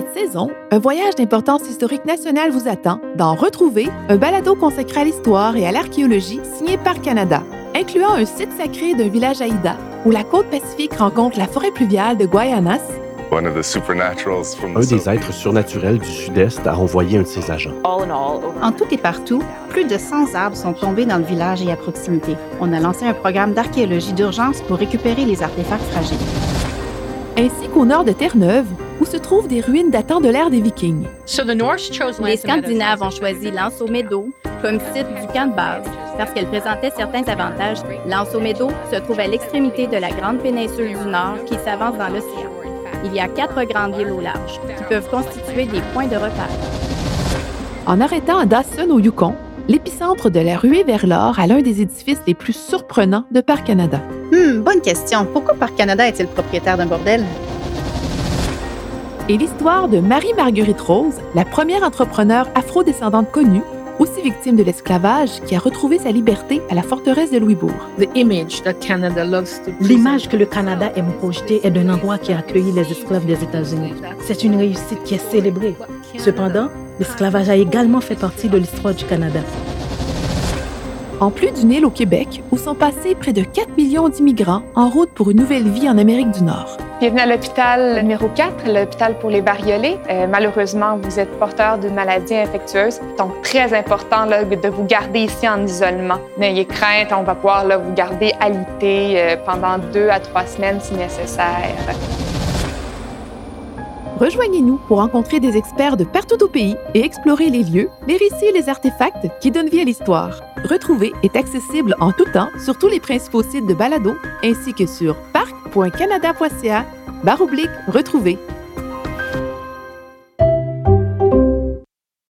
cette saison, un voyage d'importance historique nationale vous attend dans Retrouver, un balado consacré à l'histoire et à l'archéologie signé par Canada, incluant un site sacré d'un village Aïda où la côte pacifique rencontre la forêt pluviale de Guayanas. Un des êtres surnaturels du Sud-Est a envoyé un de ses agents. En tout et partout, plus de 100 arbres sont tombés dans le village et à proximité. On a lancé un programme d'archéologie d'urgence pour récupérer les artefacts fragiles. Ainsi qu'au nord de Terre-Neuve, où se trouvent des ruines datant de l'ère des Vikings. Les Scandinaves ont choisi Lanceau Meadow comme site du camp de base parce qu'elle présentait certains avantages. Lanceau Meadow se trouve à l'extrémité de la grande péninsule du Nord qui s'avance dans l'océan. Il y a quatre grandes îles au large qui peuvent constituer des points de repère. En arrêtant à Dawson au Yukon, l'épicentre de la ruée vers l'or a l'un des édifices les plus surprenants de Parc Canada. Hmm, bonne question. Pourquoi Parc Canada est-il propriétaire d'un bordel? Et l'histoire de Marie-Marguerite Rose, la première entrepreneure afro-descendante connue, aussi victime de l'esclavage, qui a retrouvé sa liberté à la forteresse de Louisbourg. L'image que le Canada aime projeter est d'un endroit qui a accueilli les esclaves des États-Unis. C'est une réussite qui est célébrée. Cependant, l'esclavage a également fait partie de l'histoire du Canada. En plus d'une île au Québec, où sont passés près de 4 millions d'immigrants en route pour une nouvelle vie en Amérique du Nord. Bienvenue à l'hôpital numéro 4, l'hôpital pour les bariolés. Euh, malheureusement, vous êtes porteur d'une maladie infectieuse, donc très important de vous garder ici en isolement. N'ayez crainte, on va pouvoir vous garder alité euh, pendant deux à trois semaines si nécessaire. Rejoignez-nous pour rencontrer des experts de partout au pays et explorer les lieux, les récits et les artefacts qui donnent vie à l'histoire. Retrouver est accessible en tout temps sur tous les principaux sites de balado ainsi que sur parc.canada.ca baroblique retrouver.